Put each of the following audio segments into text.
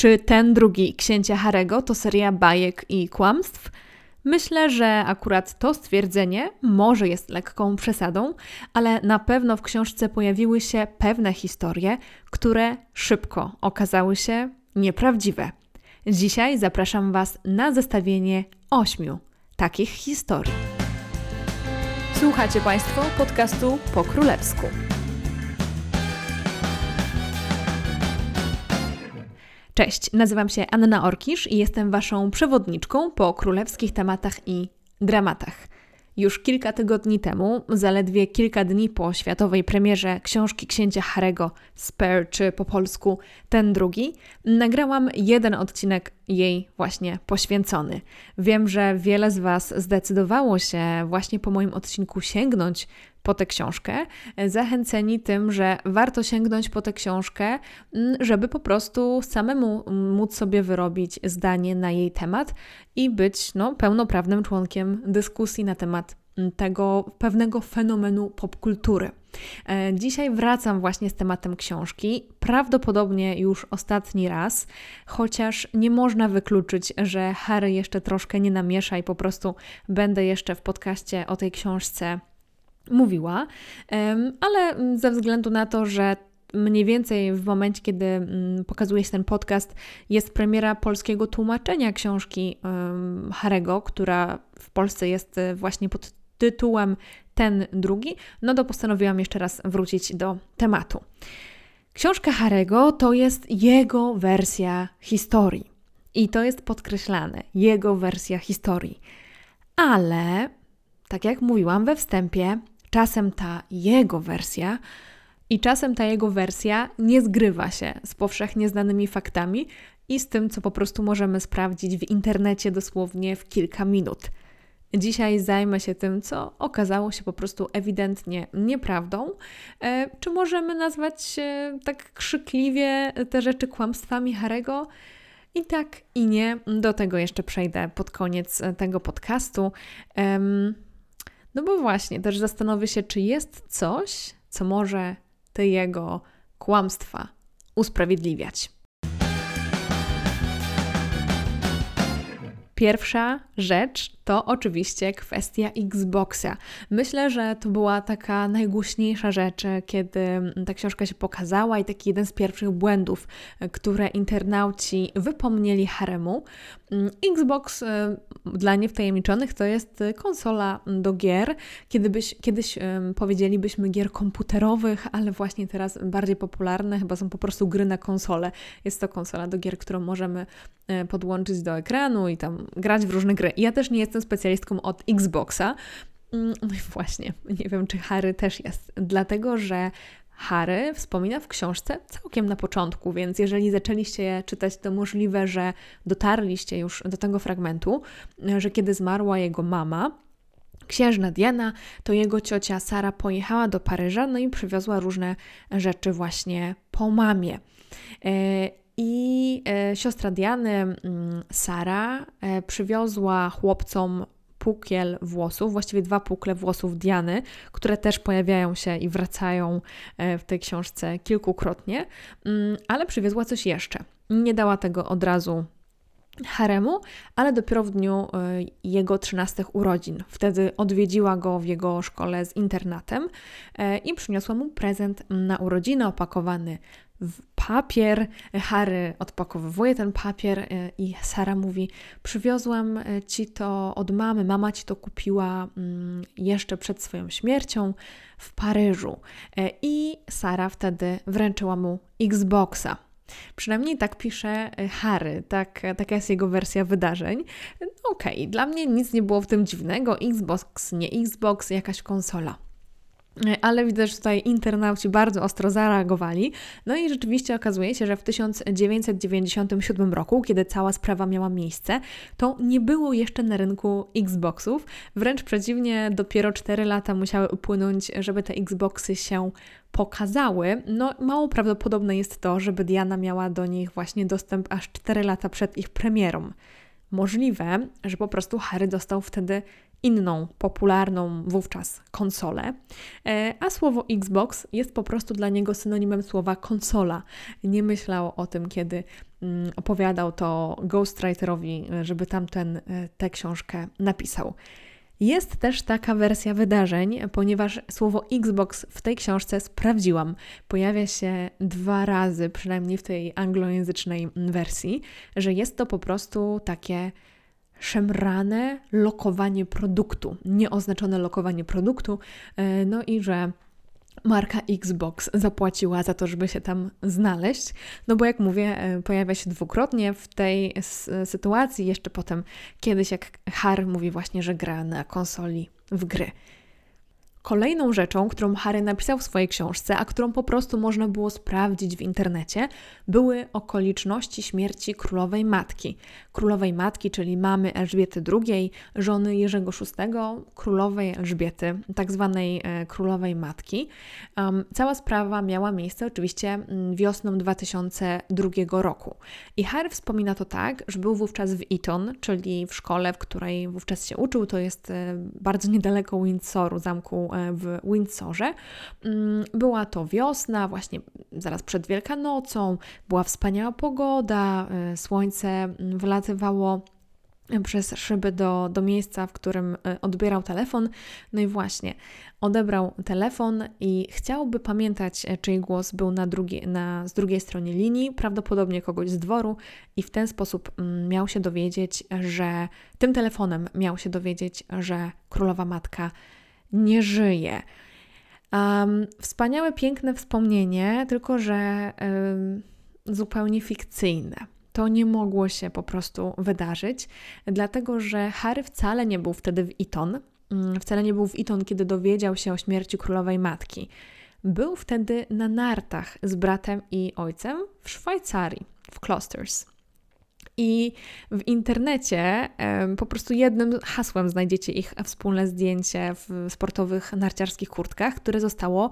Czy ten drugi Księcia Harego to seria bajek i kłamstw? Myślę, że akurat to stwierdzenie może jest lekką przesadą, ale na pewno w książce pojawiły się pewne historie, które szybko okazały się nieprawdziwe. Dzisiaj zapraszam Was na zestawienie ośmiu takich historii. Słuchacie Państwo podcastu po królewsku. Cześć, nazywam się Anna Orkisz i jestem Waszą przewodniczką po królewskich tematach i dramatach. Już kilka tygodni temu, zaledwie kilka dni po światowej premierze książki księcia Harego Spare, czy po polsku Ten drugi, nagrałam jeden odcinek jej właśnie poświęcony. Wiem, że wiele z Was zdecydowało się właśnie po moim odcinku sięgnąć po tę książkę, zachęceni tym, że warto sięgnąć po tę książkę, mm, żeby po prostu samemu móc sobie wyrobić zdanie na jej temat i być no, pełnoprawnym członkiem dyskusji na temat tego pewnego fenomenu popkultury. E, dzisiaj wracam właśnie z tematem książki, prawdopodobnie już ostatni raz, chociaż nie można wykluczyć, że Harry jeszcze troszkę nie namiesza i po prostu będę jeszcze w podcaście o tej książce mówiła, ale ze względu na to, że mniej więcej w momencie, kiedy mm, pokazuje się ten podcast, jest premiera polskiego tłumaczenia książki Harego, która w Polsce jest e, właśnie pod tytułem Ten drugi, no to postanowiłam jeszcze raz wrócić do tematu. Książka Harego to jest jego wersja historii. I to jest podkreślane, jego wersja historii. Ale, tak jak mówiłam we wstępie, czasem ta jego wersja i czasem ta jego wersja nie zgrywa się z powszechnie znanymi faktami i z tym, co po prostu możemy sprawdzić w internecie dosłownie w kilka minut. Dzisiaj zajmę się tym, co okazało się po prostu ewidentnie nieprawdą. E, czy możemy nazwać tak krzykliwie te rzeczy kłamstwami Harego? I tak, i nie. Do tego jeszcze przejdę pod koniec tego podcastu. No bo właśnie, też zastanowię się, czy jest coś, co może te jego kłamstwa usprawiedliwiać. Pierwsza rzecz to oczywiście kwestia Xboxa. Myślę, że to była taka najgłośniejsza rzecz, kiedy ta książka się pokazała i taki jeden z pierwszych błędów, które internauci wypomnieli haremu. Xbox e, dla niewtajemniczonych to jest konsola do gier. Kiedybyś, kiedyś powiedzielibyśmy gier komputerowych, ale właśnie teraz bardziej popularne chyba są po prostu gry na konsolę. Jest to konsola do gier, którą możemy e, podłączyć do ekranu i tam grać w różne gry. Ja też nie jestem specjalistką od Xboxa. Mm, no i właśnie, nie wiem, czy Harry też jest, dlatego że Harry wspomina w książce całkiem na początku, więc jeżeli zaczęliście je czytać, to możliwe, że dotarliście już do tego fragmentu, że kiedy zmarła jego mama, księżna Diana, to jego ciocia Sara pojechała do Paryża, no i przywiozła różne rzeczy właśnie po mamie. E, siostra Diany, mm, Sara, e, przywiozła chłopcom pukiel włosów, właściwie dwa pukle włosów Diany, które też pojawiają się i wracają e, w tej książce kilkukrotnie, mm, ale przywiozła coś jeszcze. Nie dała tego od razu haremu, ale dopiero w dniu jego 13 urodzin. Wtedy odwiedziła go w jego szkole z internatem i przyniosła mu prezent na urodziny opakowany papier. Harry odpakowuje ten papier e, i Sara mówi: Przywiozłam ci to od mamy. Mama ci to kupiła mm, jeszcze przed swoją śmiercią w Paryżu. I Sara wtedy wręczyła mu Xboxa. Przynajmniej tak pisze y, Harry, tak, taka jest jego wersja wydarzeń. Okej, okay, dla mnie nic nie było w tym dziwnego. Xbox, nie Xbox, jakaś konsola. Ale widzę, że tutaj internauci bardzo ostro zareagowali. No i rzeczywiście okazuje się, że w 1997 roku, kiedy cała sprawa miała miejsce, to nie było jeszcze na rynku Xboxów. Wręcz przeciwnie, dopiero 4 lata musiały upłynąć, żeby te Xboxy się pokazały, no mało prawdopodobne jest to, żeby Diana miała do nich właśnie dostęp aż 4 lata przed ich premierą. Możliwe, że po prostu Harry dostał wtedy inną, popularną wówczas konsolę, e, a słowo Xbox jest po prostu dla niego synonimem słowa konsola. Nie myślał o tym, kiedy mm, opowiadał to ghostwriterowi, żeby tamten tę książkę napisał. Jest też taka wersja wydarzeń, ponieważ słowo Xbox w tej książce sprawdziłam. Pojawia się dwa razy, przynajmniej w tej anglojęzycznej wersji, że jest to po prostu takie szemrane lokowanie produktu, nieoznaczone lokowanie produktu, e, no i że marka Xbox zapłaciła za to, żeby się tam znaleźć. No bo jak mówię, e, pojawia się dwukrotnie w tej sytuacji, jeszcze potem kiedyś jak Harry mówi właśnie, że gra na konsoli w gry. Kolejną rzeczą, którą Harry napisał w swojej książce, a którą po prostu można było sprawdzić w internecie, były okoliczności śmierci królowej matki. Królowej matki, czyli mamy Elżbiety II, żony Jerzego VI, królowej Elżbiety, tak zwanej e, królowej matki. Um, cała sprawa miała miejsce oczywiście mm, wiosną 2002 roku. I Harry wspomina to tak, że był wówczas w Eton, czyli w szkole, w której wówczas się uczył. To jest e, bardzo niedaleko Windsoru, zamku w Windsorze. Mm, była to wiosna, właśnie zaraz przed Wielkanocą, była wspaniała pogoda, e, słońce mm, wlatywało przez szyby do, do miejsca, w którym e, odbierał telefon. No i właśnie, odebrał telefon i chciałby pamiętać, czyj głos był na, drugie, na z drugiej stronie linii, prawdopodobnie kogoś z dworu, i w ten sposób mm, miał się dowiedzieć, że tym telefonem miał się dowiedzieć, że królowa matka nie Um, wspaniałe, piękne wspomnienie, tylko że um, zupełnie fikcyjne. To nie mogło się po prostu wydarzyć, dlatego że Harry wcale nie był wtedy w Eton. Um, wcale nie był w Eton, kiedy dowiedział się o śmierci królowej matki. Był wtedy na nartach z bratem i ojcem w Szwajcarii, w Closters. I w internecie po prostu jednym hasłem znajdziecie ich wspólne zdjęcie w sportowych narciarskich kurtkach, które zostało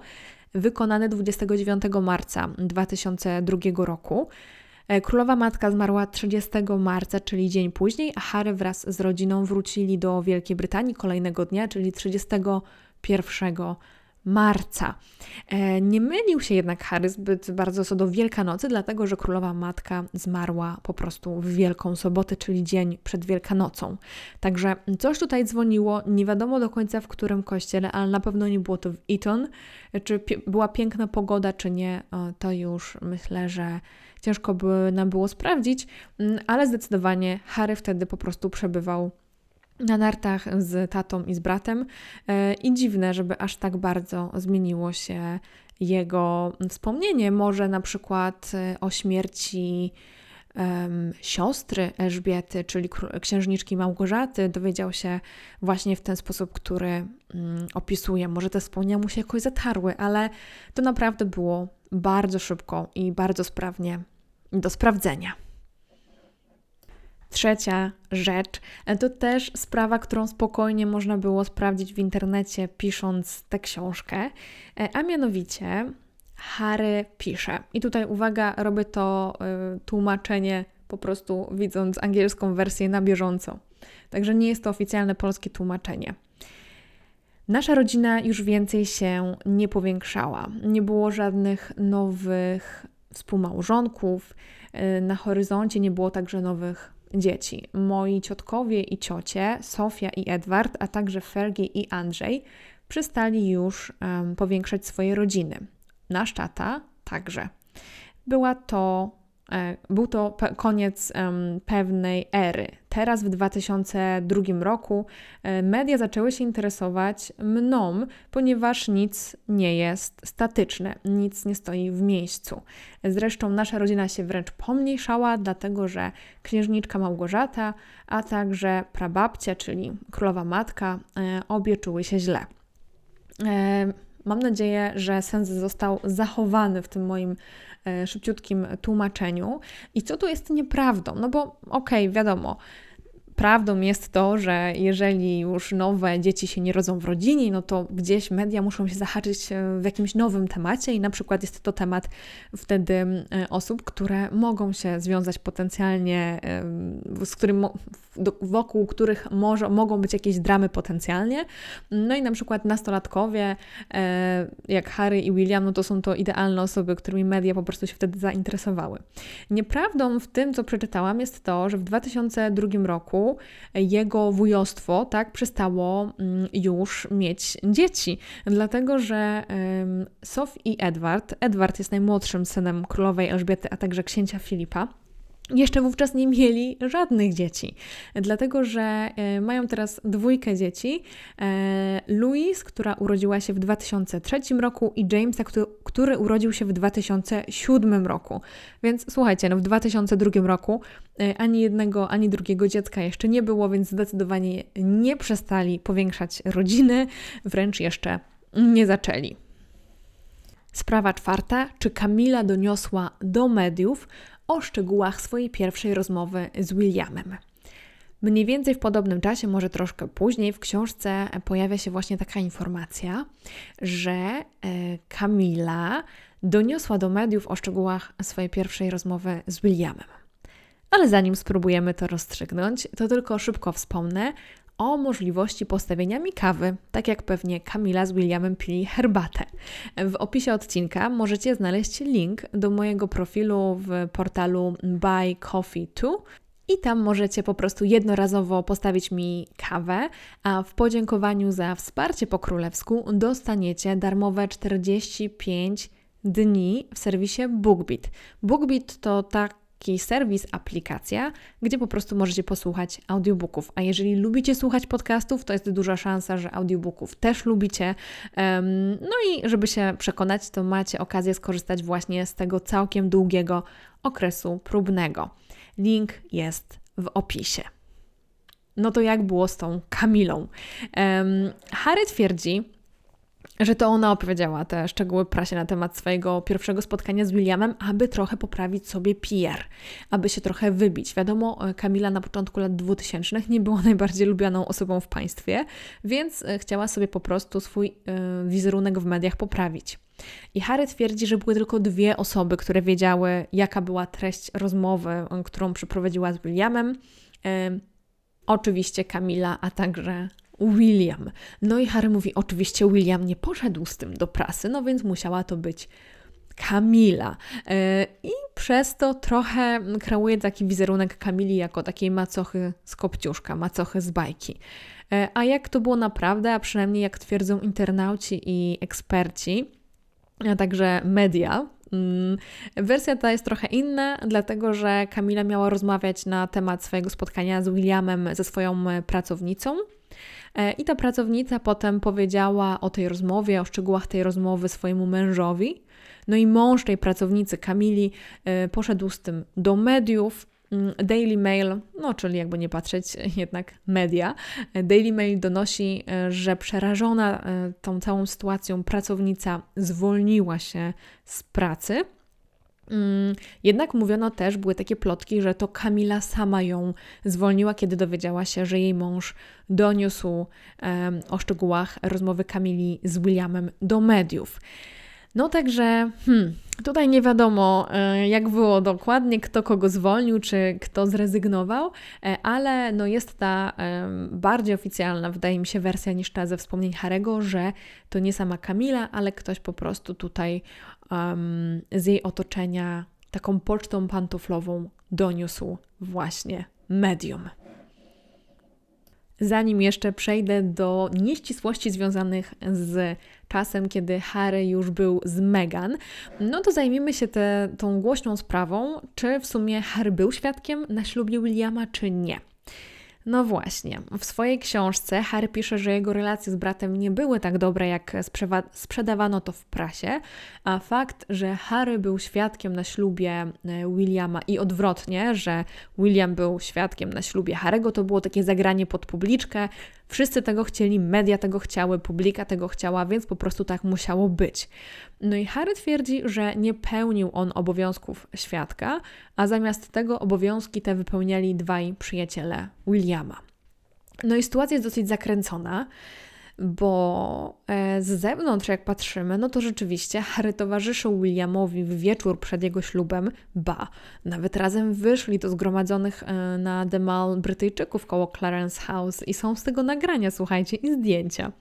wykonane 29 marca 2002 roku. E, królowa matka zmarła 30 marca, czyli dzień później, a Harry wraz z rodziną wrócili do Wielkiej Brytanii kolejnego dnia, czyli 31 marca. E, nie mylił się jednak Harry zbyt bardzo co do Wielkanocy, dlatego że królowa matka zmarła po prostu w Wielką Sobotę, czyli dzień przed Wielkanocą. Także coś tutaj dzwoniło, nie wiadomo do końca w którym kościele, ale na pewno nie było to w Eton. Czy była piękna pogoda, czy nie, to już myślę, że ciężko by nam było sprawdzić, mm, ale zdecydowanie Harry wtedy po prostu przebywał na nartach z tatą i z bratem. E, I dziwne, żeby aż tak bardzo zmieniło się jego wspomnienie. Może na przykład e, o śmierci um, siostry Elżbiety, czyli księżniczki Małgorzaty, dowiedział się właśnie w ten sposób, który um, opisuje. Może te wspomnienia mu się jakoś zatarły, ale to naprawdę było bardzo szybko i bardzo sprawnie do sprawdzenia. Trzecia rzecz e, to też sprawa, którą spokojnie można było sprawdzić w internecie, pisząc tę książkę, e, a mianowicie Harry pisze. I tutaj uwaga, robię to y, tłumaczenie po prostu widząc angielską wersję na bieżąco. Także nie jest to oficjalne polskie tłumaczenie. Nasza rodzina już więcej się nie powiększała. Nie było żadnych nowych współmałżonków. Na horyzoncie nie było także nowych dzieci. Moi ciotkowie i ciocie, Sofia i Edward, a także Fergie i Andrzej, przestali już um, powiększać swoje rodziny. Nasz tata także. Była to był to koniec pewnej ery. Teraz w 2002 roku e, media zaczęły się interesować mną, ponieważ nic nie jest statyczne, nic nie stoi w miejscu. Zresztą nasza rodzina się wręcz pomniejszała, dlatego że księżniczka Małgorzata, a także prababcia, czyli królowa matka, e, obie czuły się źle. Mam nadzieję, że sens został zachowany w tym moim E, szybciutkim tłumaczeniu. I co tu jest nieprawdą? No bo okej, okay, wiadomo, prawdą jest to, że jeżeli już nowe dzieci się nie rodzą w rodzinie, no to gdzieś media muszą się zahaczyć e, w jakimś nowym temacie i na przykład jest to temat wtedy e, osób, które mogą się związać potencjalnie, z którym, wokół których może, mogą być jakieś dramy potencjalnie. No i na przykład nastolatkowie, jak Harry i William, no to są to idealne osoby, którymi media po prostu się wtedy zainteresowały. Nieprawdą w tym, co przeczytałam, jest to, że w 2002 roku jego wujostwo tak przestało mm, już mieć dzieci, dlatego że Sophie i Edward, Edward jest najmłodszym synem królowej Elżbiety, a także księcia Filipa, jeszcze wówczas nie mieli żadnych dzieci, dlatego że e, mają teraz dwójkę dzieci. E, Louise, która urodziła się w 2003 roku i Jamesa, który, urodził się w 2007 roku. Więc słuchajcie, no w 2002 roku e, ani jednego, ani drugiego dziecka jeszcze nie było, więc zdecydowanie nie przestali powiększać rodziny, wręcz jeszcze nie zaczęli. Sprawa czwarta. Czy Kamila doniosła do mediów o szczegółach swojej pierwszej rozmowy z Williamem. Mniej więcej w podobnym czasie, może troszkę później, w książce pojawia się właśnie taka informacja, że e, Kamila doniosła do mediów o szczegółach swojej pierwszej rozmowy z Williamem. Ale zanim spróbujemy to rozstrzygnąć, to tylko szybko wspomnę, o możliwości postawienia mi kawy, tak jak pewnie Kamila z Williamem pili herbatę. W opisie odcinka możecie znaleźć link do mojego profilu w portalu Buy Coffee 2 i tam możecie po prostu jednorazowo postawić mi kawę, a w podziękowaniu za wsparcie po królewsku dostaniecie darmowe 45 dni w serwisie BookBeat. BookBeat to tak taki serwis, aplikacja, gdzie po prostu możecie posłuchać audiobooków. A jeżeli lubicie słuchać podcastów, to jest duża szansa, że audiobooków też lubicie. No i żeby się przekonać, to macie okazję skorzystać właśnie z tego całkiem długiego okresu próbnego. Link jest w opisie. No to jak było z tą Kamilą? Harry twierdzi, że to ona opowiedziała te szczegóły prasie na temat swojego pierwszego spotkania z Williamem, aby trochę poprawić sobie PR, aby się trochę wybić. Wiadomo, e, Kamila na początku lat 2000 nie była najbardziej lubianą osobą w państwie, więc e, chciała sobie po prostu swój e, wizerunek w mediach poprawić. I Harry twierdzi, że były tylko dwie osoby, które wiedziały, jaka była treść rozmowy, którą przeprowadziła z Williamem. Oczywiście Kamila, a także William. No i Harry mówi, oczywiście William nie poszedł z tym do prasy, no więc musiała to być Kamila. E, I przez to trochę kreuje taki wizerunek Kamili jako takiej macochy z kopciuszka, macochy z bajki. E, a jak to było naprawdę, a przynajmniej jak twierdzą internauci i eksperci, a także media, mm, Wersja ta jest trochę inna, dlatego że Kamila miała rozmawiać na temat swojego spotkania z Williamem ze swoją pracownicą, I ta pracownica potem powiedziała o tej rozmowie, o szczegółach tej rozmowy swojemu mężowi. No i mąż tej pracownicy, Kamili, e, poszedł z tym do mediów. Mm, Daily Mail, no czyli jakby nie patrzeć, jednak media. E, Daily Mail donosi, że przerażona tą całą sytuacją pracownica zwolniła się z pracy. Mm, jednak mówiono też, były takie plotki, że to Kamila sama ją zwolniła, kiedy dowiedziała się, że jej mąż doniósł um, o szczegółach rozmowy Kamili z Williamem do mediów. No także hmm, tutaj nie wiadomo, e, jak było dokładnie, kto kogo zwolnił, czy kto zrezygnował, e, ale no jest ta bardziej oficjalna, wydaje mi się, wersja niż ta ze wspomnień Harego, że to nie sama Kamila, ale ktoś po prostu tutaj um, z jej otoczenia taką pocztą pantoflową doniósł właśnie medium. Zanim jeszcze przejdę do nieścisłości związanych z czasem, kiedy Harry już był z Meghan, no to zajmijmy się te, tą głośną sprawą, czy w sumie Harry był świadkiem na ślubie Williama, czy nie. No właśnie, w swojej książce Harry pisze, że jego relacje z bratem nie były tak dobre, jak sprzedawano to w prasie, a fakt, że Harry był świadkiem na ślubie e, Williama i odwrotnie, że William był świadkiem na ślubie Harry'ego, to było takie zagranie pod publiczkę, Wszyscy tego chcieli, media tego chciały, publika tego chciała, więc po prostu tak musiało być. No i Harry twierdzi, że nie pełnił on obowiązków świadka, a zamiast tego obowiązki te wypełniali dwaj przyjaciele Williama. No i sytuacja jest dosyć zakręcona bo e, z zewnątrz, jak patrzymy, no to rzeczywiście Harry towarzyszył Williamowi w wieczór przed jego ślubem, ba, nawet razem wyszli do zgromadzonych e, na The Mall Brytyjczyków koło Clarence House i są z tego nagrania, słuchajcie, i zdjęcia.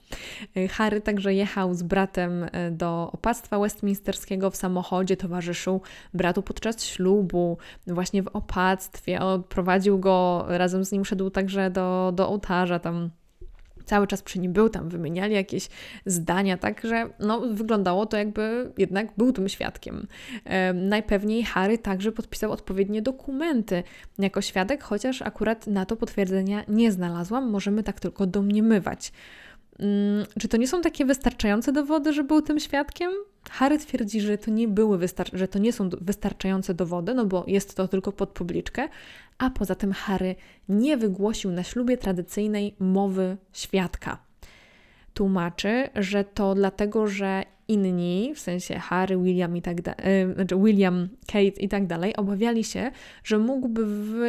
E, Harry także jechał z bratem do opactwa westminsterskiego w samochodzie, towarzyszył bratu podczas ślubu, właśnie w opactwie, odprowadził go, razem z nim szedł także do, do ołtarza tam cały czas przy nim był, tam wymieniali jakieś zdania, także no, wyglądało to jakby jednak był tym świadkiem. Najpewniej Harry także podpisał odpowiednie dokumenty jako świadek, chociaż akurat na to potwierdzenia nie znalazłam, możemy tak tylko domniemywać. Mm, czy to nie są takie wystarczające dowody, że był tym świadkiem? Harry twierdzi, że to nie były że to nie są wystarczające dowody, no bo jest to tylko pod publiczkę, a poza tym Harry nie wygłosił na ślubie tradycyjnej mowy świadka. Tłumaczy, że to dlatego, że inni, w sensie Harry, William i tak dalej, znaczy William, Kate i tak dalej, obawiali się, że mógłby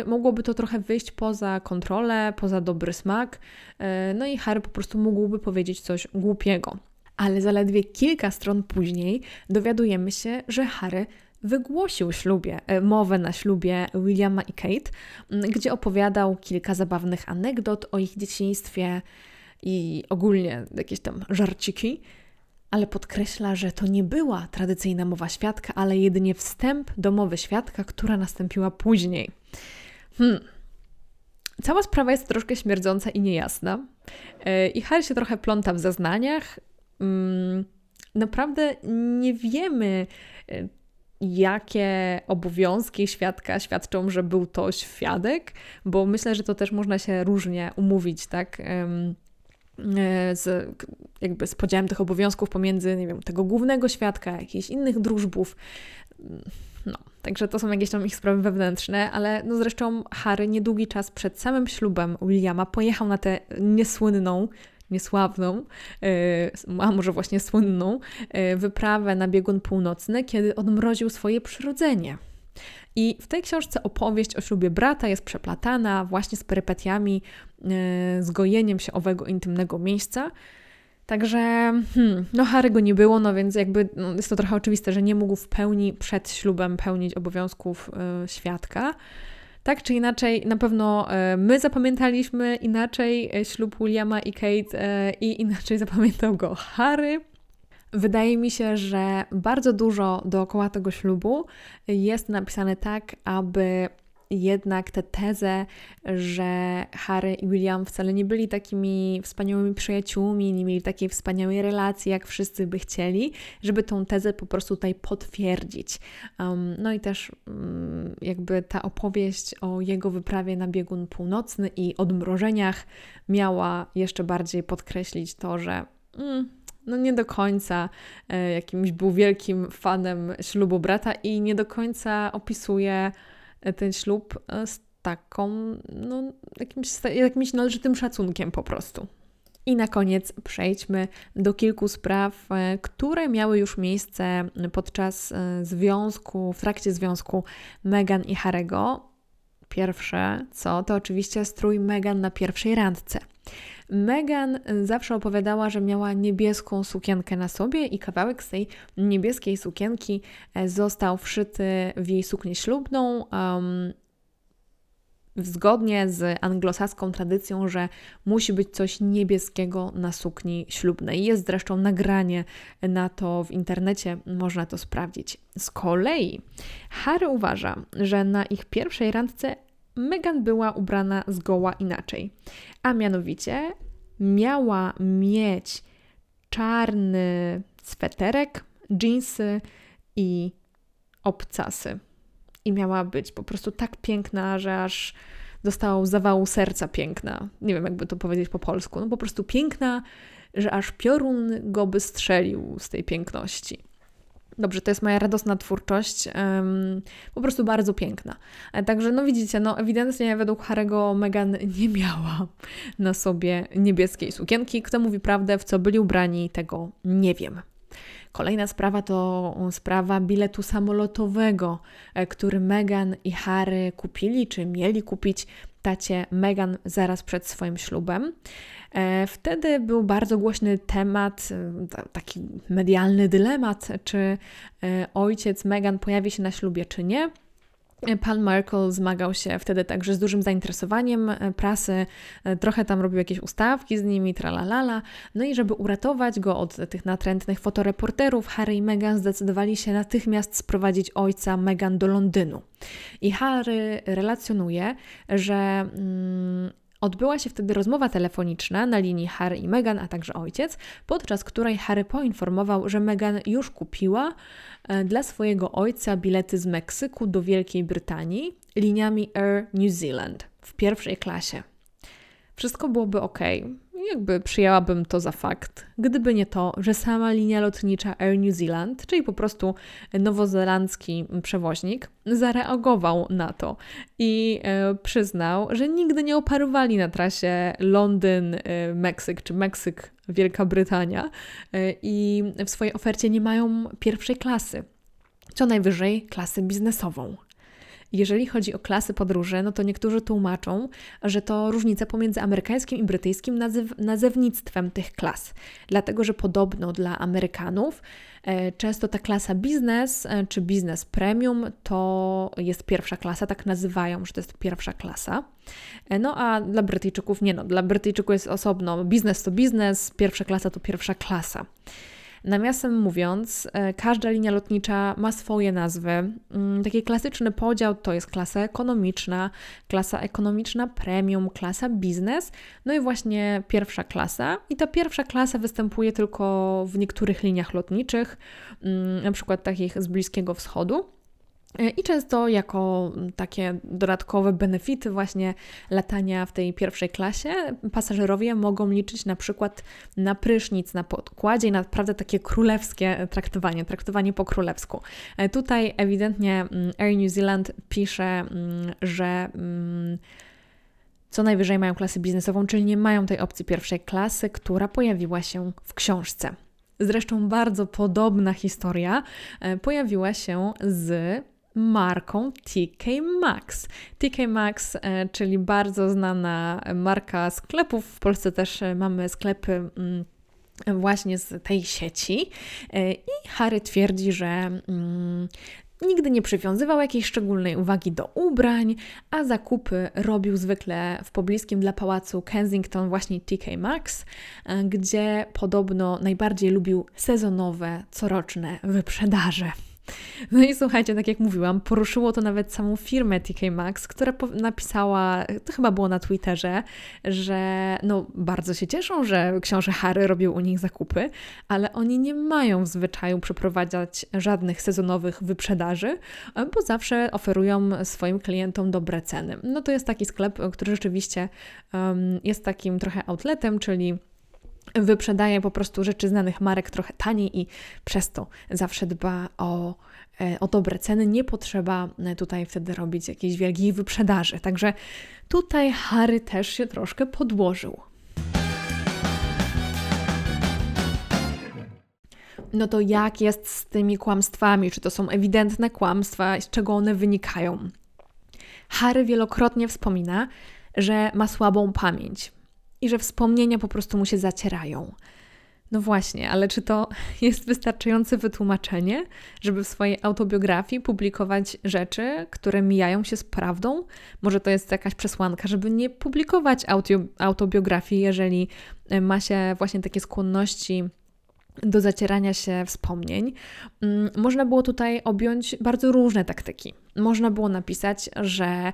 mogłoby to trochę wyjść poza kontrolę, poza dobry smak, e, no i Harry po prostu mógłby powiedzieć coś głupiego. Ale zaledwie kilka stron później dowiadujemy się, że Harry wygłosił ślubie, e, mowę na ślubie Williama i Kate, gdzie opowiadał kilka zabawnych anegdot o ich dzieciństwie i ogólnie jakieś tam żarciki, ale podkreśla, że to nie była tradycyjna mowa świadka, ale jedynie wstęp do mowy świadka, która nastąpiła później. Hmm. Cała sprawa jest troszkę śmierdząca i niejasna. E, I Harry się trochę pląta w zeznaniach. Mm, naprawdę nie wiemy, e, jakie obowiązki świadka świadczą, że był to świadek, bo myślę, że to też można się różnie umówić, tak? E, z, jakby z podziałem tych obowiązków pomiędzy, nie wiem, tego głównego świadka, jakichś innych drużbów. No, także to są jakieś tam ich sprawy wewnętrzne, ale no zresztą Harry niedługi czas przed samym ślubem Williama pojechał na tę niesłynną niesławną, e, a może właśnie słynną, e, wyprawę na biegun północny, kiedy odmroził swoje przyrodzenie. I w tej książce opowieść o ślubie brata jest przeplatana właśnie z perypetiami, e, z gojeniem się owego intymnego miejsca. Także, hmm, no Harry go nie było, no więc jakby no jest to trochę oczywiste, że nie mógł w pełni przed ślubem pełnić obowiązków y, świadka. Tak czy inaczej, na pewno e, my zapamiętaliśmy inaczej e, ślub Williama i Kate e, i inaczej zapamiętał go Harry. Wydaje mi się, że bardzo dużo dookoła tego ślubu jest napisane tak, aby jednak tę tezę, że Harry i William wcale nie byli takimi wspaniałymi przyjaciółmi, nie mieli takiej wspaniałej relacji, jak wszyscy by chcieli, żeby tą tezę po prostu tutaj potwierdzić. Um, no i też um, jakby ta opowieść o jego wyprawie na biegun północny i odmrożeniach miała jeszcze bardziej podkreślić to, że mm, no nie do końca e, jakimś był wielkim fanem ślubu brata i nie do końca opisuje ten ślub e, z taką, no, jakimś, jakimś należytym szacunkiem po prostu. I na koniec przejdźmy do kilku spraw, e, które miały już miejsce podczas e, związku, w trakcie związku Meghan i Harego. Pierwsze, co to oczywiście strój Meghan na pierwszej randce. Megan zawsze opowiadała, że miała niebieską sukienkę na sobie i kawałek z tej niebieskiej sukienki e, został wszyty w jej suknię ślubną. Um, zgodnie z anglosaską tradycją, że musi być coś niebieskiego na sukni ślubnej. Jest zresztą nagranie na to w internecie, można to sprawdzić. Z kolei Harry uważa, że na ich pierwszej randce Meghan była ubrana zgoła inaczej. A mianowicie miała mieć czarny sweterek, dżinsy i obcasy. I miała być po prostu tak piękna, że aż dostała zawału serca piękna. Nie wiem, jakby to powiedzieć po polsku. No po prostu piękna, że aż piorun go by strzelił z tej piękności. Dobrze, to jest moja radosna twórczość, um, po prostu bardzo piękna. E, także, no widzicie, no ewidentnie według Harego Meghan nie miała na sobie niebieskiej sukienki. Kto mówi prawdę, w co byli ubrani, tego nie wiem. Kolejna sprawa to sprawa biletu samolotowego, e, który Meghan i Harry kupili, czy mieli kupić tacie Meghan zaraz przed swoim ślubem. E, wtedy był bardzo głośny temat, e, taki medialny dylemat, czy ojciec Meghan pojawi się na ślubie, czy nie. Pan Merkel zmagał się wtedy także z dużym zainteresowaniem e, prasy, e, trochę tam robił jakieś ustawki z nimi, tralalala. No i żeby uratować go od tych natrętnych fotoreporterów, Harry i Meghan zdecydowali się natychmiast sprowadzić ojca Meghan do Londynu. I Harry relacjonuje, że mm, Odbyła się wtedy rozmowa telefoniczna na linii Harry i Meghan, a także ojciec, podczas której Harry poinformował, że Meghan już kupiła e, dla swojego ojca bilety z Meksyku do Wielkiej Brytanii liniami Air New Zealand w pierwszej klasie. Wszystko byłoby ok, jakby przyjęłabym to za fakt, gdyby nie to, że sama linia lotnicza Air New Zealand, czyli po prostu nowozelandzki przewoźnik, zareagował na to i e, przyznał, że nigdy nie oparowali na trasie Londyn-Meksyk czy Meksyk-Wielka Brytania e, i w swojej ofercie nie mają pierwszej klasy, co najwyżej klasy biznesową. Jeżeli chodzi o klasy podróży, no to niektórzy tłumaczą, że to różnica pomiędzy amerykańskim i brytyjskim nazewnictwem tych klas. Dlatego, że podobno dla Amerykanów e, często ta klasa biznes e, czy biznes premium to jest pierwsza klasa, tak nazywają, że to jest pierwsza klasa. E, no a dla Brytyjczyków nie no, dla Brytyjczyków jest osobno biznes to biznes, pierwsza klasa to pierwsza klasa. Nawiasem mówiąc, e, każda linia lotnicza ma swoje nazwy. Mm, taki klasyczny podział to jest klasa ekonomiczna, klasa ekonomiczna premium, klasa biznes, no i właśnie pierwsza klasa. I ta pierwsza klasa występuje tylko w niektórych liniach lotniczych, mm, na przykład takich z Bliskiego Wschodu. E, I często jako takie dodatkowe benefity właśnie latania w tej pierwszej klasie pasażerowie mogą liczyć na przykład na prysznic na podkładzie i naprawdę takie królewskie traktowanie, traktowanie po królewsku. E, tutaj ewidentnie mm, Air New Zealand pisze, mm, że mm, co najwyżej mają klasę biznesową, czyli nie mają tej opcji pierwszej klasy, która pojawiła się w książce. Zresztą bardzo podobna historia e, pojawiła się z marką TK Maxx. TK Maxx, e, czyli bardzo znana marka sklepów. W Polsce też e, mamy sklepy mm, właśnie z tej sieci. E, I Harry twierdzi, że mm, Nigdy nie przywiązywał jakiejś szczególnej uwagi do ubrań, a zakupy robił zwykle w pobliskim dla pałacu Kensington właśnie TK Maxx, gdzie podobno najbardziej lubił sezonowe, coroczne wyprzedaże. No i słuchajcie, tak jak mówiłam, poruszyło to nawet samą firmę TK Maxx, która napisała, to chyba było na Twitterze, że no bardzo się cieszą, że książę Harry robił u nich zakupy, ale oni nie mają w zwyczaju przeprowadzać żadnych sezonowych wyprzedaży, bo zawsze oferują swoim klientom dobre ceny. No to jest taki sklep, który rzeczywiście um, jest takim trochę outletem, czyli wyprzedaje po prostu rzeczy znanych marek trochę taniej i przez to zawsze dba o, e, o dobre ceny. Nie potrzeba e, tutaj wtedy robić jakiejś wielkiej wyprzedaży. Także tutaj Harry też się troszkę podłożył. No to jak jest z tymi kłamstwami? Czy to są ewidentne kłamstwa? Z czego one wynikają? Harry wielokrotnie wspomina, że ma słabą pamięć i że wspomnienia po prostu mu się zacierają. No właśnie, ale czy to jest wystarczające wytłumaczenie, żeby w swojej autobiografii publikować rzeczy, które mijają się z prawdą? Może to jest jakaś przesłanka, żeby nie publikować autobiografii, jeżeli e, ma się właśnie takie skłonności do zacierania się wspomnień. Mm, można było tutaj objąć bardzo różne taktyki. Można było napisać, że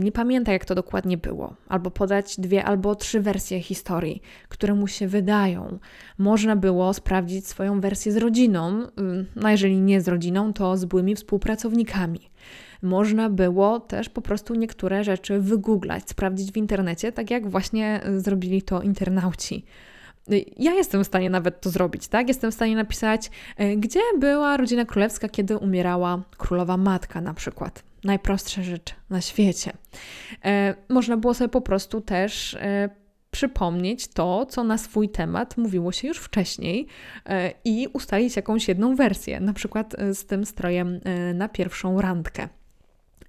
nie pamięta, jak to dokładnie było, albo podać dwie albo trzy wersje historii, które mu się wydają. Można było sprawdzić swoją wersję z rodziną, no jeżeli nie z rodziną, to z byłymi współpracownikami. Można było też po prostu niektóre rzeczy wygooglać, sprawdzić w internecie, tak jak właśnie zrobili to internauci. Ja jestem w stanie nawet to zrobić, tak? Jestem w stanie napisać, e, gdzie była rodzina królewska, kiedy umierała królowa matka, na przykład. Najprostsza rzecz na świecie. E, można było sobie po prostu też e, przypomnieć to, co na swój temat mówiło się już wcześniej i ustalić jakąś jedną wersję, na przykład z tym strojem na pierwszą randkę.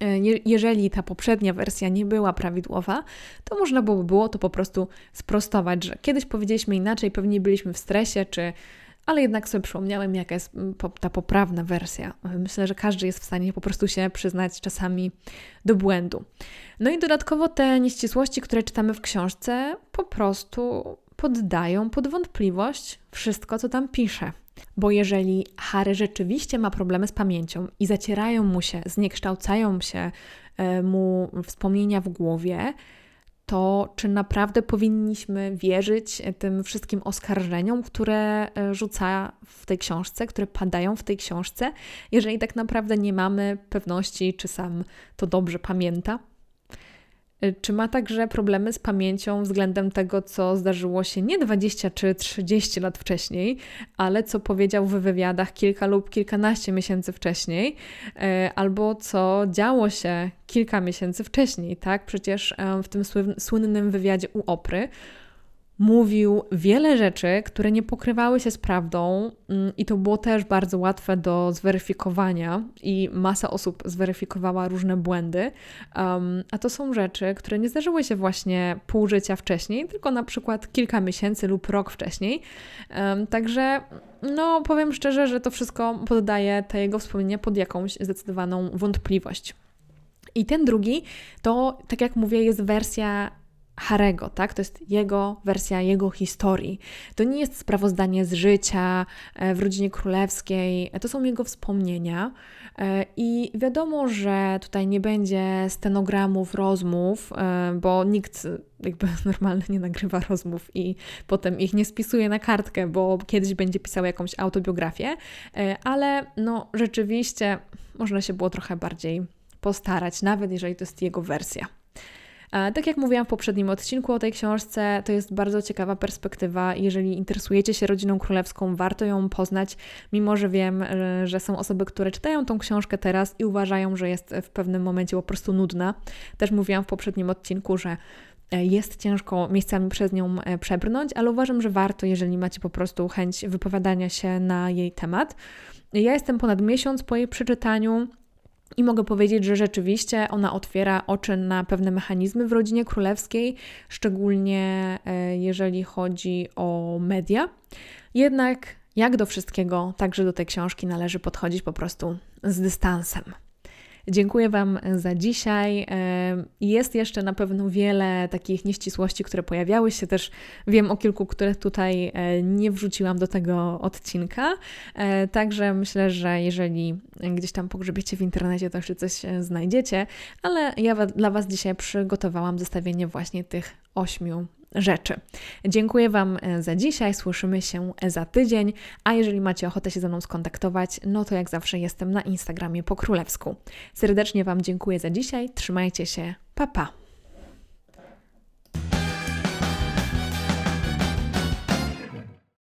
E, jeżeli ta poprzednia wersja nie była prawidłowa, to można było, było to po prostu sprostować, że kiedyś powiedzieliśmy inaczej, pewnie byliśmy w stresie, czy ale jednak sobie przypomniałem, jaka jest ta poprawna wersja. Myślę, że każdy jest w stanie po prostu się przyznać czasami do błędu. No i dodatkowo te nieścisłości, które czytamy w książce, po prostu poddają pod wątpliwość wszystko, co tam pisze. Bo jeżeli Harry rzeczywiście ma problemy z pamięcią i zacierają mu się, zniekształcają się e, mu wspomnienia w głowie, to czy naprawdę powinniśmy wierzyć tym wszystkim oskarżeniom, które e, rzuca w tej książce, które padają w tej książce, jeżeli tak naprawdę nie mamy pewności, czy sam to dobrze pamięta? Y, czy ma także problemy z pamięcią względem tego, co zdarzyło się nie 20 czy 30 lat wcześniej, ale co powiedział w wywiadach kilka lub kilkanaście miesięcy wcześniej, y, albo co działo się kilka miesięcy wcześniej, tak? Przecież w tym słynnym wywiadzie u Opry mówił wiele rzeczy, które nie pokrywały się z prawdą, mm, i to było też bardzo łatwe do zweryfikowania, i masa osób zweryfikowała różne błędy. Um, a to są rzeczy, które nie zdarzyły się właśnie pół życia wcześniej, tylko na przykład kilka miesięcy lub rok wcześniej. Um, także, no, powiem szczerze, że to wszystko poddaje te jego wspomnienia pod jakąś zdecydowaną wątpliwość. I ten drugi to, tak jak mówię, jest wersja Harego, tak? To jest jego wersja jego historii. To nie jest sprawozdanie z życia e, w rodzinie królewskiej, to są jego wspomnienia. E, I wiadomo, że tutaj nie będzie stenogramów rozmów, e, bo nikt jakby normalnie nie nagrywa rozmów i potem ich nie spisuje na kartkę, bo kiedyś będzie pisał jakąś autobiografię, ale no rzeczywiście można się było trochę bardziej postarać, nawet jeżeli to jest jego wersja. Tak jak mówiłam w poprzednim odcinku o tej książce, to jest bardzo ciekawa perspektywa. Jeżeli interesujecie się rodziną królewską, warto ją poznać, mimo że wiem, e, że są osoby, które czytają tą książkę teraz i uważają, że jest w pewnym momencie po prostu nudna. Też mówiłam w poprzednim odcinku, że e, jest ciężko miejscami przez nią e, przebrnąć, ale uważam, że warto, jeżeli macie po prostu chęć wypowiadania się na jej temat. Ja jestem ponad miesiąc po jej przeczytaniu. I mogę powiedzieć, że rzeczywiście ona otwiera oczy na pewne mechanizmy w rodzinie królewskiej, szczególnie e, jeżeli chodzi o media. Jednak, jak do wszystkiego, także do tej książki należy podchodzić po prostu z dystansem. Dziękuję Wam za dzisiaj. Jest jeszcze na pewno wiele takich nieścisłości, które pojawiały się. Też wiem o kilku, które tutaj e, nie wrzuciłam do tego odcinka. E, także myślę, że jeżeli gdzieś tam pogrzebiecie w internecie, to jeszcze coś e, znajdziecie. Ale ja dla Was dzisiaj przygotowałam zestawienie właśnie tych ośmiu rzeczy. Dziękuję Wam e, za dzisiaj, słyszymy się za tydzień, a jeżeli macie ochotę się ze mną skontaktować, no to jak zawsze jestem na Instagramie po królewsku. Serdecznie Wam dziękuję za dzisiaj, trzymajcie się, pa pa!